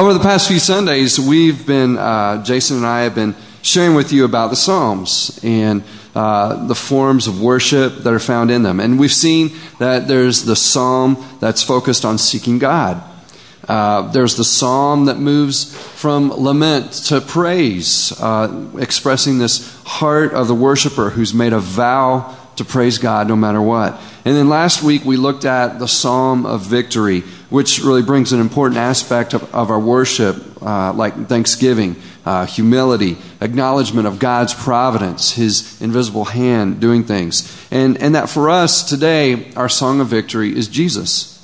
Over the past few Sundays, we've been, uh, Jason and I have been sharing with you about the Psalms and uh, the forms of worship that are found in them. And we've seen that there's the psalm that's focused on seeking God. Uh, there's the psalm that moves from lament to praise, uh, expressing this heart of the worshiper who's made a vow to praise God no matter what. And then last week we looked at the psalm of victory, which really brings an important aspect of, of our worship, uh, like thanksgiving uh, humility, acknowledgement of God's providence, His invisible hand doing things. And, and that for us today, our song of victory is Jesus.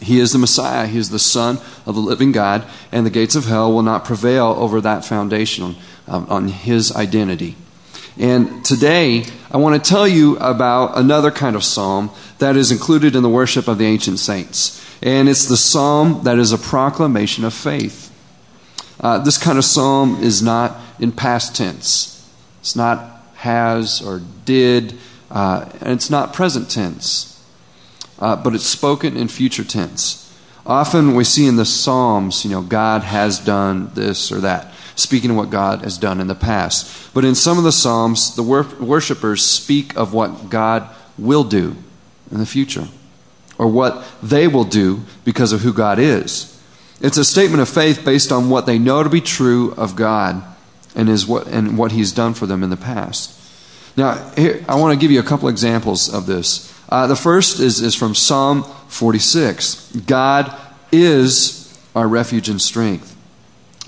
He is the Messiah. He is the Son of the living God, and the gates of hell will not prevail over that foundation on, on His identity. And today, I want to tell you about another kind of psalm that is included in the worship of the ancient saints. And it's the psalm that is a proclamation of faith. Uh, this kind of psalm is not in past tense. It's not has or did, uh, and it's not present tense, uh, but it's spoken in future tense. Often we see in the Psalms, you know, God has done this or that, speaking of what God has done in the past. But in some of the Psalms, the wor- worshippers speak of what God will do in the future, or what they will do because of who God is. It's a statement of faith based on what they know to be true of God and, is what, and what He's done for them in the past. Now, here, I want to give you a couple examples of this. Uh, the first is, is from Psalm 46 God is our refuge and strength,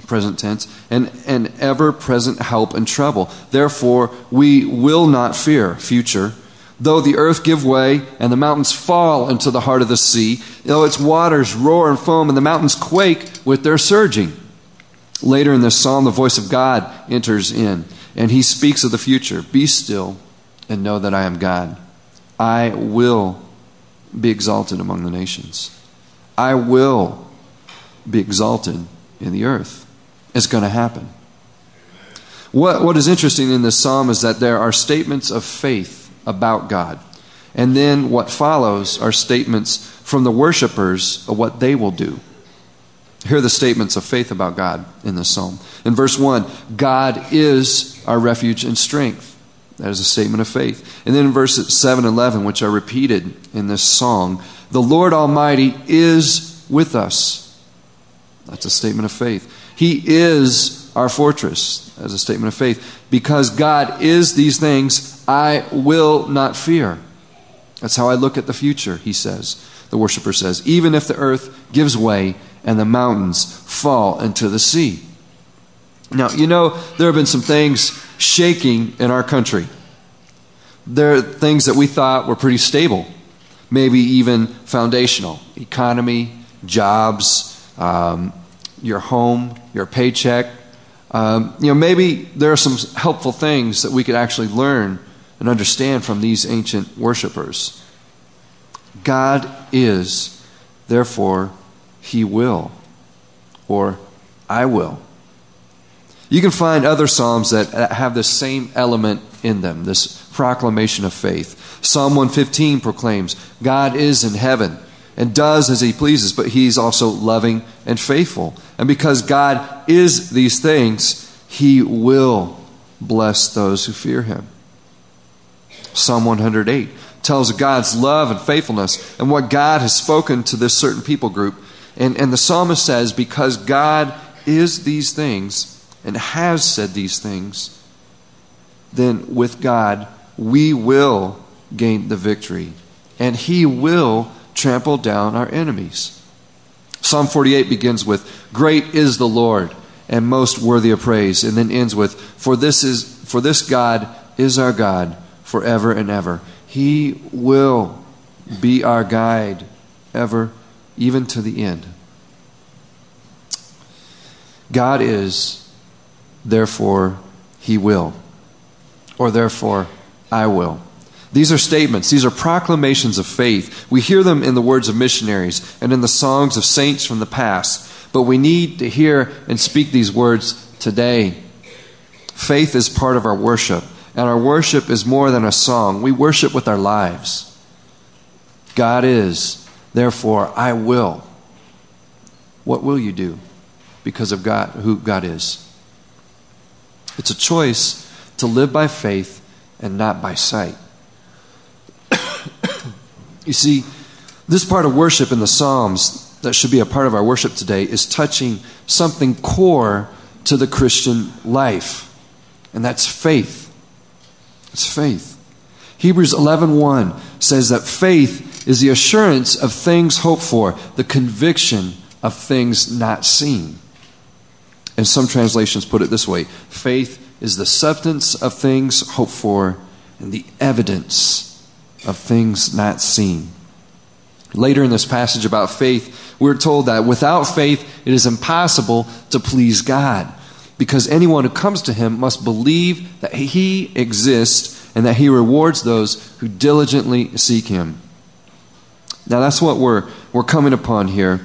present tense, and, and ever present help in trouble. Therefore, we will not fear, future Though the earth give way and the mountains fall into the heart of the sea, though its waters roar and foam and the mountains quake with their surging. Later in this psalm, the voice of God enters in, and he speaks of the future. Be still and know that I am God. I will be exalted among the nations. I will be exalted in the earth. It's going to happen. What, what is interesting in this psalm is that there are statements of faith about God. And then what follows are statements from the worshipers of what they will do. Here are the statements of faith about God in this psalm. In verse 1, God is our refuge and strength. That is a statement of faith. And then in verses 7 and 11, which are repeated in this song, the Lord Almighty is with us. That's a statement of faith. He is our fortress. as a statement of faith. Because God is these things, I will not fear. That's how I look at the future, he says. The worshiper says, even if the earth gives way and the mountains fall into the sea. Now, you know, there have been some things shaking in our country. There are things that we thought were pretty stable, maybe even foundational economy, jobs, um, your home, your paycheck. Um, you know, maybe there are some helpful things that we could actually learn and understand from these ancient worshippers. God is, therefore, He will, or I will. You can find other Psalms that have the same element in them, this proclamation of faith. Psalm 115 proclaims, God is in heaven and does as he pleases, but he's also loving and faithful. And because God is these things, he will bless those who fear him. Psalm 108 tells of God's love and faithfulness and what God has spoken to this certain people group. And, and the psalmist says, Because God is these things and has said these things, then with God we will gain the victory and He will trample down our enemies. Psalm 48 begins with, Great is the Lord and most worthy of praise, and then ends with, For this is for this God is our God forever and ever. He will be our guide ever, even to the end. God is, therefore, He will. Or therefore, I will. These are statements, these are proclamations of faith. We hear them in the words of missionaries and in the songs of saints from the past, but we need to hear and speak these words today. Faith is part of our worship. And our worship is more than a song. We worship with our lives. God is, therefore, I will. What will you do? because of God, who God is. It's a choice to live by faith and not by sight. You see, this part of worship in the Psalms that should be a part of our worship today is touching something core to the Christian life, and that's faith. It's faith. Hebrews 11:1 says that faith is the assurance of things hoped for, the conviction of things not seen. And some translations put it this way faith is the substance of things hoped for and the evidence of things not seen. Later in this passage about faith, we're told that without faith, it is impossible to please God because anyone who comes to him must believe that he exists and that he rewards those who diligently seek him. Now, that's what we're, we're coming upon here.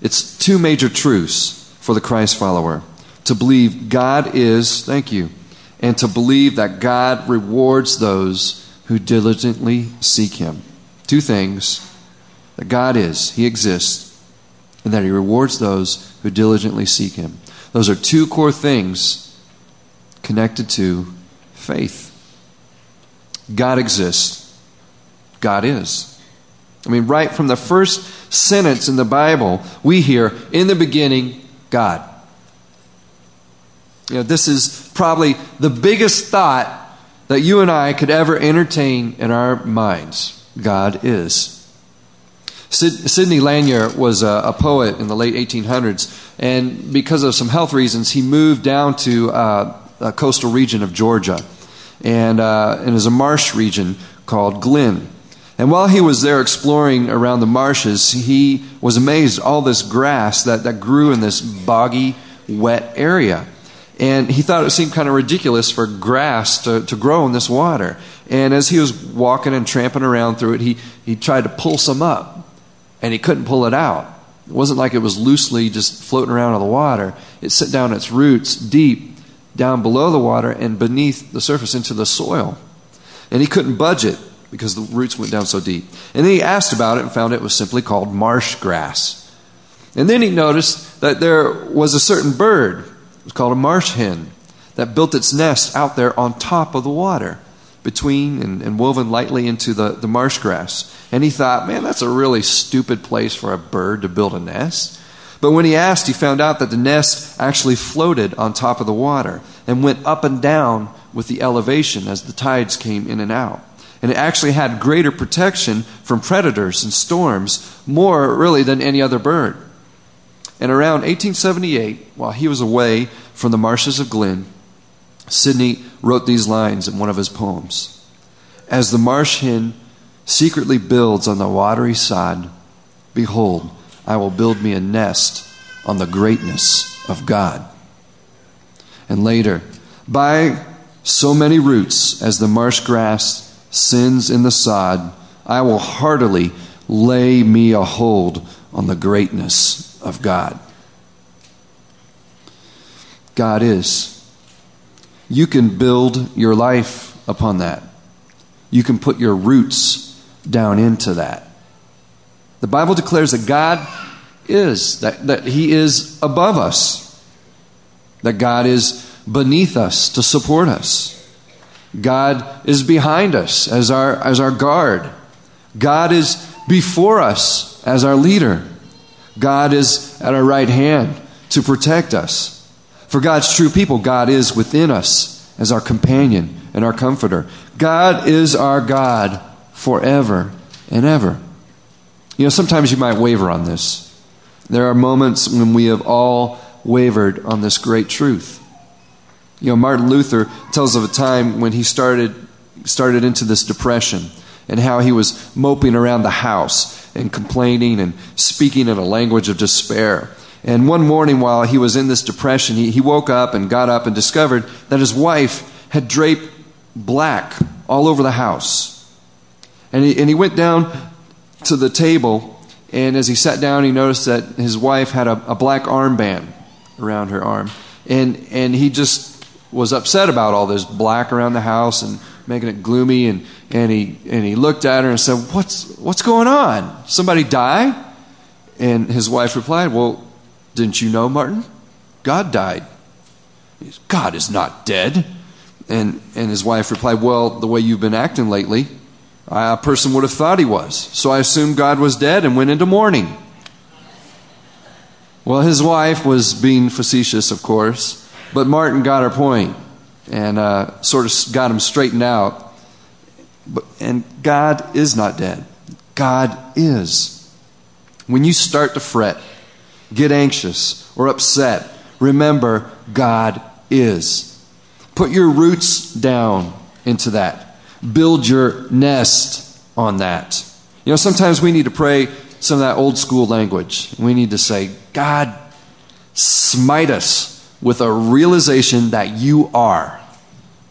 It's two major truths for the Christ follower to believe God is, thank you, and to believe that God rewards those who diligently seek Him. Two things that God is, He exists, and that He rewards those who diligently seek Him. Those are two core things connected to faith. God exists, God is. I mean, right from the first sentence in the Bible, we hear, in the beginning, God. You know, this is probably the biggest thought that you and I could ever entertain in our minds. God is. Sidney Lanier was a, a, poet in the late 1800s, and because of some health reasons, he moved down to uh, a coastal region of Georgia, and, uh, and is a marsh region called Glynn. And while he was there exploring around the marshes, he was amazed at all this grass that, that grew in this boggy, wet area. And he thought it seemed kind of ridiculous for grass to, to grow in this water. And as he was walking and tramping around through it, he, he tried to pull some up, and he couldn't pull it out. It wasn't like it was loosely just floating around in the water. It set down its roots deep down below the water and beneath the surface into the soil. And he couldn't budge it because the roots went down so deep. And then he asked about it and found it was simply called marsh grass. And then he noticed that there was a certain bird it was called a marsh hen that built its nest out there on top of the water, between and, and woven lightly into the, the marsh grass. And he thought, man, that's a really stupid place for a bird to build a nest. But when he asked, he found out that the nest actually floated on top of the water and went up and down with the elevation as the tides came in and out. And it actually had greater protection from predators and storms, more really than any other bird. And around 1878, while he was away from the marshes of Glynn, Sidney wrote these lines in one of his poems As the marsh hen secretly builds on the watery sod, behold, I will build me a nest on the greatness of God. And later, by so many roots as the marsh grass sins in the sod, I will heartily lay me a hold on the greatness of God. God is. You can build your life upon that. You can put your roots down into that. The Bible declares that God is, that, that He is above us, that God is beneath us to support us. God is behind us as our, as our guard. God is before us as our leader. God is at our right hand to protect us. For God's true people, God is within us as our companion and our comforter. God is our God forever and ever. You know, sometimes you might waver on this. There are moments when we have all wavered on this great truth. You know, Martin Luther tells of a time when he started started into this depression and how he was moping around the house and complaining and speaking in a language of despair. And one morning, while he was in this depression, he, he woke up and got up and discovered that his wife had draped black all over the house. And he, and he went down to the table, and as he sat down, he noticed that his wife had a, a black armband around her arm. And, and he just was upset about all this black around the house and making it gloomy. And, and, he, and he looked at her and said, what's, what's going on? Somebody die? And his wife replied, Well, didn't you know, Martin? God died. God is not dead. And, and his wife replied, Well, the way you've been acting lately, a person would have thought he was. So I assumed God was dead and went into mourning. Well, his wife was being facetious, of course, but Martin got her point and uh, sort of got him straightened out. But, and God is not dead. God is. When you start to fret, get anxious, or upset, remember God is. Put your roots down into that. Build your nest on that. You know, sometimes we need to pray some of that old school language. We need to say, God, smite us with a realization that you are.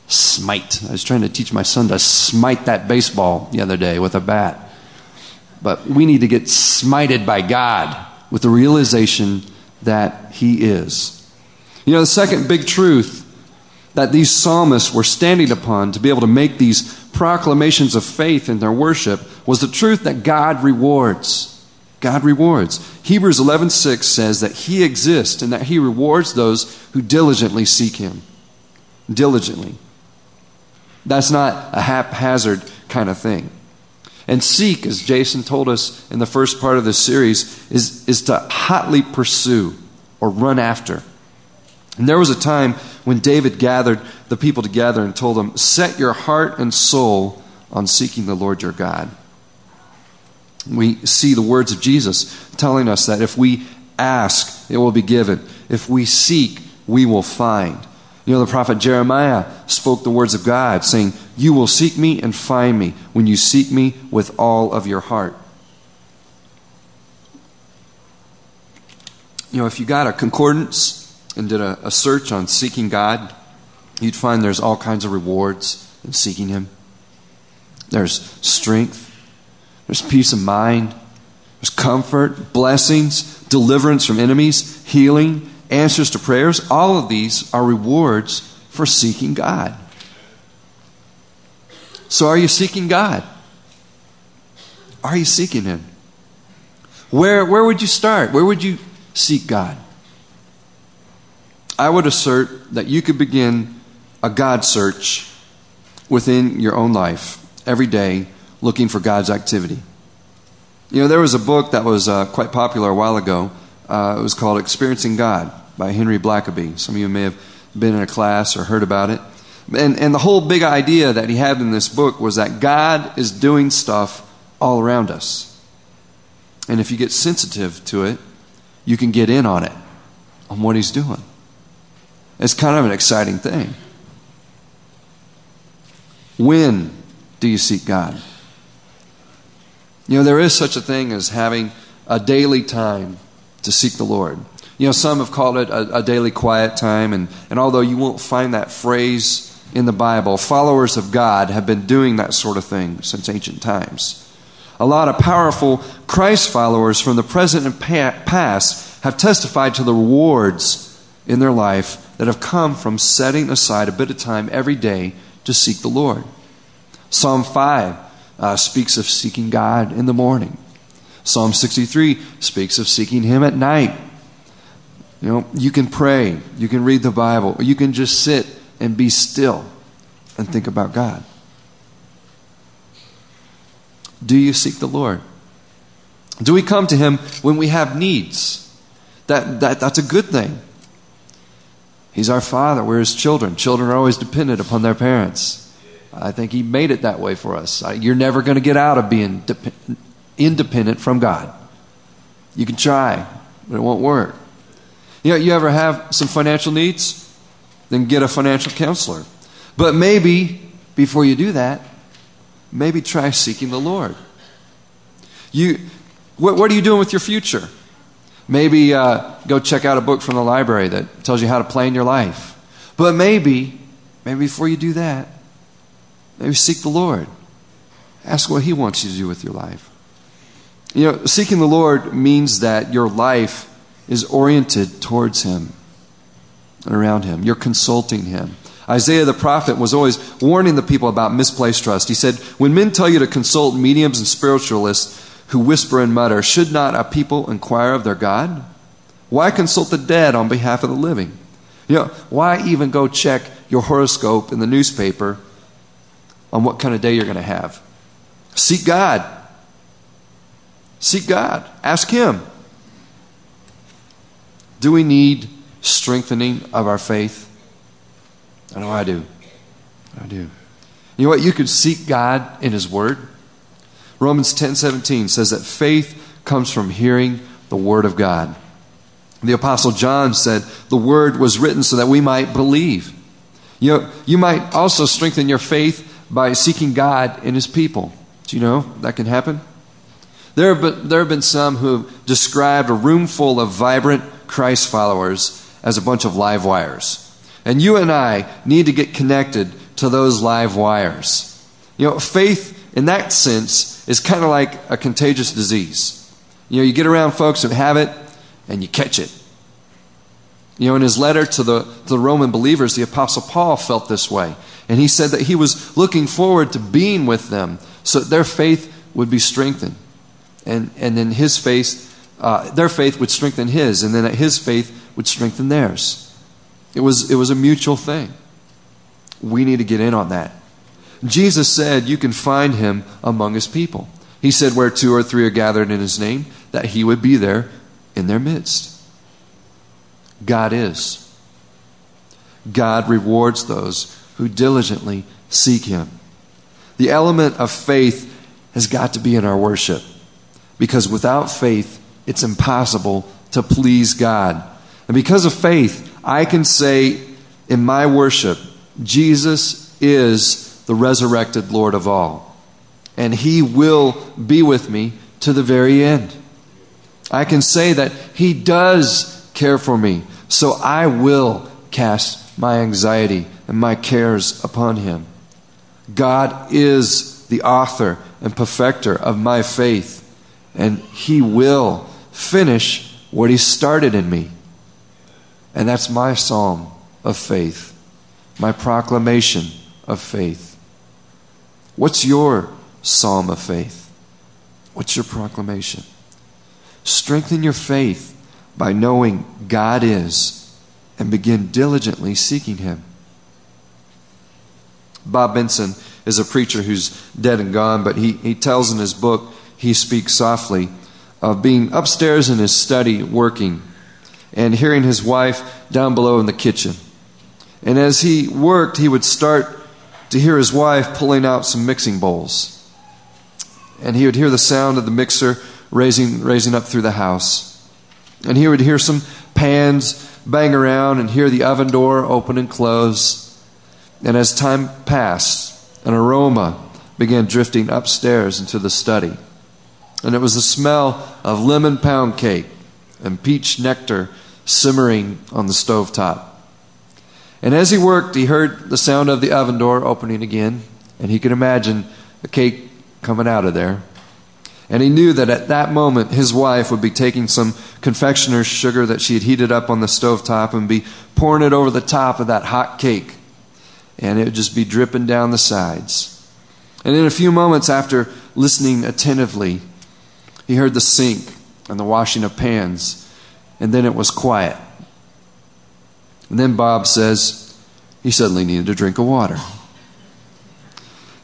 Smite. I was trying to teach my son to smite that baseball the other day with a bat. But we need to get smited by God with the realization that He is. You know, the second big truth that these psalmists were standing upon to be able to make these proclamations of faith in their worship was the truth that God rewards. God rewards. Hebrews 11:6 says that he exists and that he rewards those who diligently seek him. Diligently. That's not a haphazard kind of thing. And seek, as Jason told us in the first part of this series, is, is to hotly pursue or run after. And there was a time when David gathered the people together and told them, Set your heart and soul on seeking the Lord your God. We see the words of Jesus telling us that if we ask, it will be given. If we seek, we will find. You know, the prophet Jeremiah spoke the words of God, saying, You will seek me and find me when you seek me with all of your heart. You know, if you got a concordance and did a, a search on seeking God, you'd find there's all kinds of rewards in seeking Him. There's strength, there's peace of mind, there's comfort, blessings, deliverance from enemies, healing, answers to prayers. All of these are rewards for seeking God. So, are you seeking God? Are you seeking Him? Where, where would you start? Where would you seek God? I would assert that you could begin a God search within your own life every day looking for God's activity. You know, there was a book that was uh, quite popular a while ago. Uh, it was called Experiencing God by Henry Blackaby. Some of you may have been in a class or heard about it. And, and the whole big idea that he had in this book was that God is doing stuff all around us. And if you get sensitive to it, you can get in on it, on what he's doing. It's kind of an exciting thing. When do you seek God? You know, there is such a thing as having a daily time to seek the Lord. You know, some have called it a, a, daily quiet time, and, and although you won't find that phrase in the Bible, followers of God have been doing that sort of thing since ancient times. A lot of powerful Christ followers from the present and past have testified to the rewards in their life that have come from setting aside a bit of time every day to seek the Lord. Psalm 5 uh, speaks of seeking God in the morning. Psalm 63 speaks of seeking Him at night. You know, you can pray, you can read the Bible, or you can just sit and be still and think about God. Do you seek the Lord? Do we come to Him when we have needs? That, that, that's a good thing. He's our Father. We're His children. Children are always dependent upon their parents. I think He made it that way for us. You're never going to get out of being independent from God. You can try, but it won't work. You know, you ever have some financial needs? Then get a financial counselor. But maybe before you do that, maybe try seeking the Lord. You, what, what are you doing with your future? Maybe uh, go check out a book from the library that tells you how to plan your life. But maybe, maybe before you do that, maybe seek the Lord. Ask what He wants you to do with your life. You know, seeking the Lord means that your life is oriented towards Him and around Him. You're consulting Him. Isaiah the prophet was always warning the people about misplaced trust. He said, When men tell you to consult mediums and spiritualists, who whisper and mutter, Should not a people inquire of their God? Why consult the dead on behalf of the living? You know, why even go check your horoscope in the newspaper on what kind of day you're going to have? Seek God. Seek God. Ask Him. Do we need strengthening of our faith? I know I do. I do. You know what? You could seek God in His Word. Romans 10 17 says that faith comes from hearing the Word of God. The Apostle John said, The Word was written so that we might believe. You, know, you might also strengthen your faith by seeking God in His people. Do you know that can happen? There have, been, there have been some who have described a room full of vibrant Christ followers as a bunch of live wires. And you and I need to get connected to those live wires. You know, faith in that sense is kind of like a contagious disease. You know, you get around folks who have it and you catch it. You know, in his letter to the, to the Roman believers, the Apostle Paul felt this way. And he said that he was looking forward to being with them so that their faith would be strengthened. And, and then his faith, uh, their faith would strengthen his, and then his faith would strengthen theirs. It was, it was a mutual thing. We need to get in on that. Jesus said you can find him among his people. He said, Where two or three are gathered in his name, that he would be there in their midst. God is. God rewards those who diligently seek him. The element of faith has got to be in our worship because without faith, it's impossible to please God. And because of faith, I can say in my worship, Jesus is the resurrected Lord of all. And he will be with me to the very end. I can say that He does care for me, so I will cast my anxiety and my cares upon Him. God is the author and perfecter of my faith, and He will finish what He started in me. And that's my psalm of faith, my proclamation of faith. What's your psalm of faith? What's your proclamation? Strengthen your faith by knowing God is and begin diligently seeking Him. Bob Benson is a preacher who's dead and gone, but he, he tells in his book, He Speaks Softly, of being upstairs in his study working and hearing his wife down below in the kitchen. And as he worked, he would start to hear his wife pulling out some mixing bowls. And he would hear the sound of the mixer raising, raising up through the house. And he would hear some pans bang around and hear the oven door open and close. And as time passed, an aroma began drifting upstairs into the study. And it was the smell of lemon pound cake and peach nectar simmering on the stove top. And as he worked, he heard the sound of the oven door opening again, and he could imagine the cake coming out of there. And he knew that at that moment his wife would be taking some confectioner's sugar that she had heated up on the stove top and be pouring it over the top of that hot cake. And it would just be dripping down the sides. And in a few moments after listening attentively, he heard the sink and the washing of pans. And then it was quiet. And then Bob says he suddenly needed a drink of water.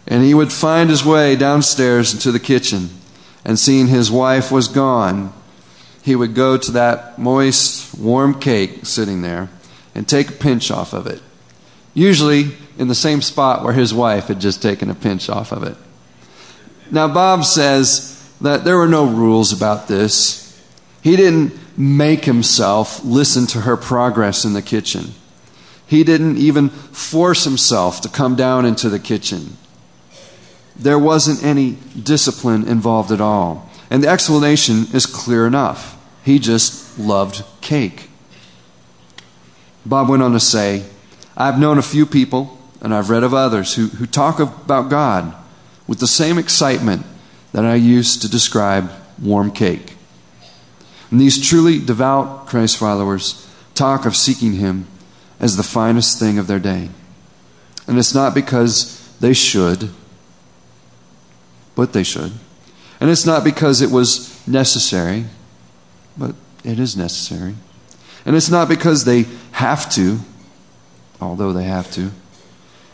And he would find his way downstairs into the kitchen and seeing his wife was gone, he would go to that moist, warm cake sitting there and take a pinch off of it. Usually in the same spot where his wife had just taken a pinch off of it. Now, Bob says that there were no rules about this. He didn't make himself listen to her progress in the kitchen. He didn't even force himself to come down into the kitchen there wasn't any discipline involved at all. And the explanation is clear enough. He just loved cake. Bob went on to say, I've known a few people, and I've read of others, who, who talk about God with the same excitement that I used to describe warm cake. And these truly devout Christ followers talk of seeking Him as the finest thing of their day. And it's not because they should but they should. And it's not because it was necessary, but it is necessary. And it's not because they have to, although they have to.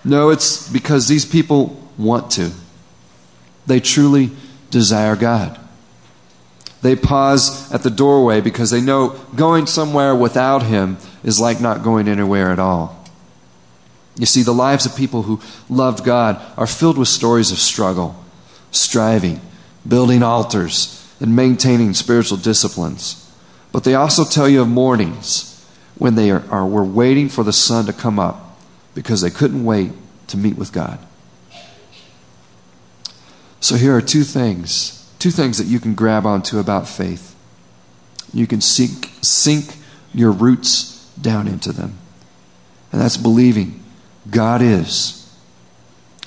No, it's because these people want to. They truly desire God. They pause at the doorway because they know going somewhere without Him is like not going anywhere at all. You see, the lives of people who love God are filled with stories of struggle, striving, building altars, and maintaining spiritual disciplines. But they also tell you of mornings when they are, are were waiting for the sun to come up because they couldn't wait to meet with God. So here are two things, two things that you can grab onto about faith. You can sink, sink your roots down into them. And that's believing God is,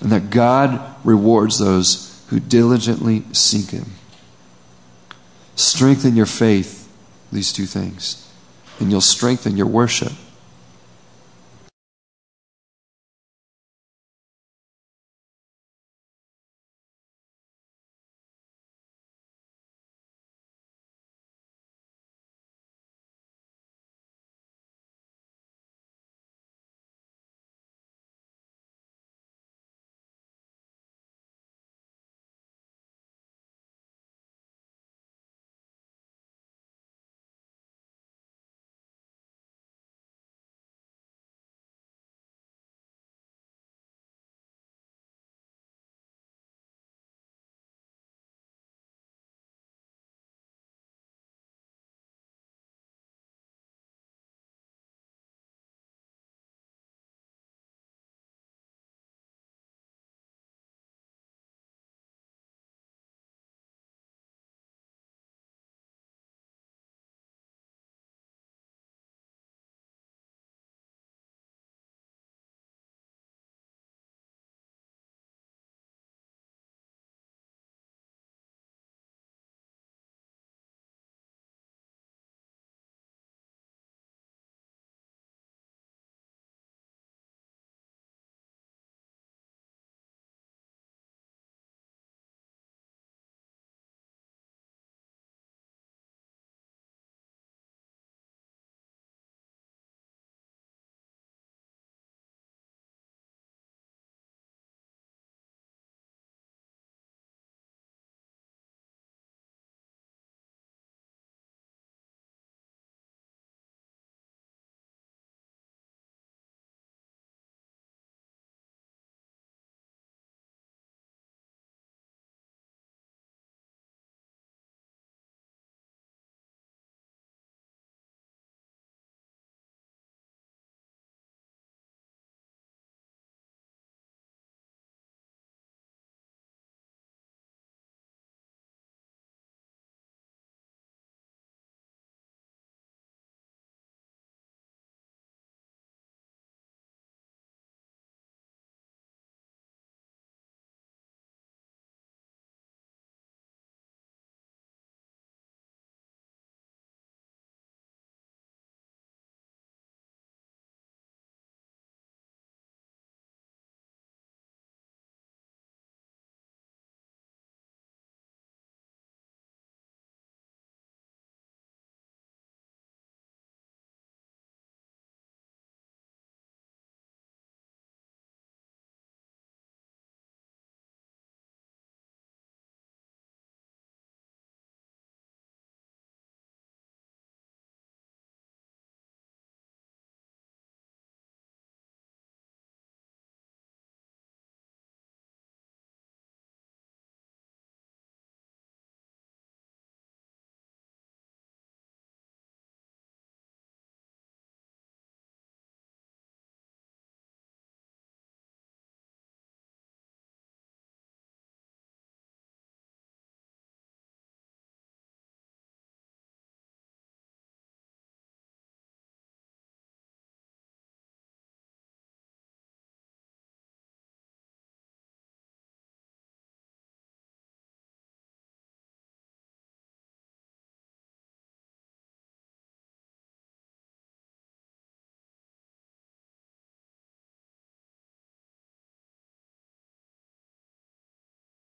and that God rewards those who diligently seek Him. Strengthen your faith, these two things, and you'll strengthen your worship.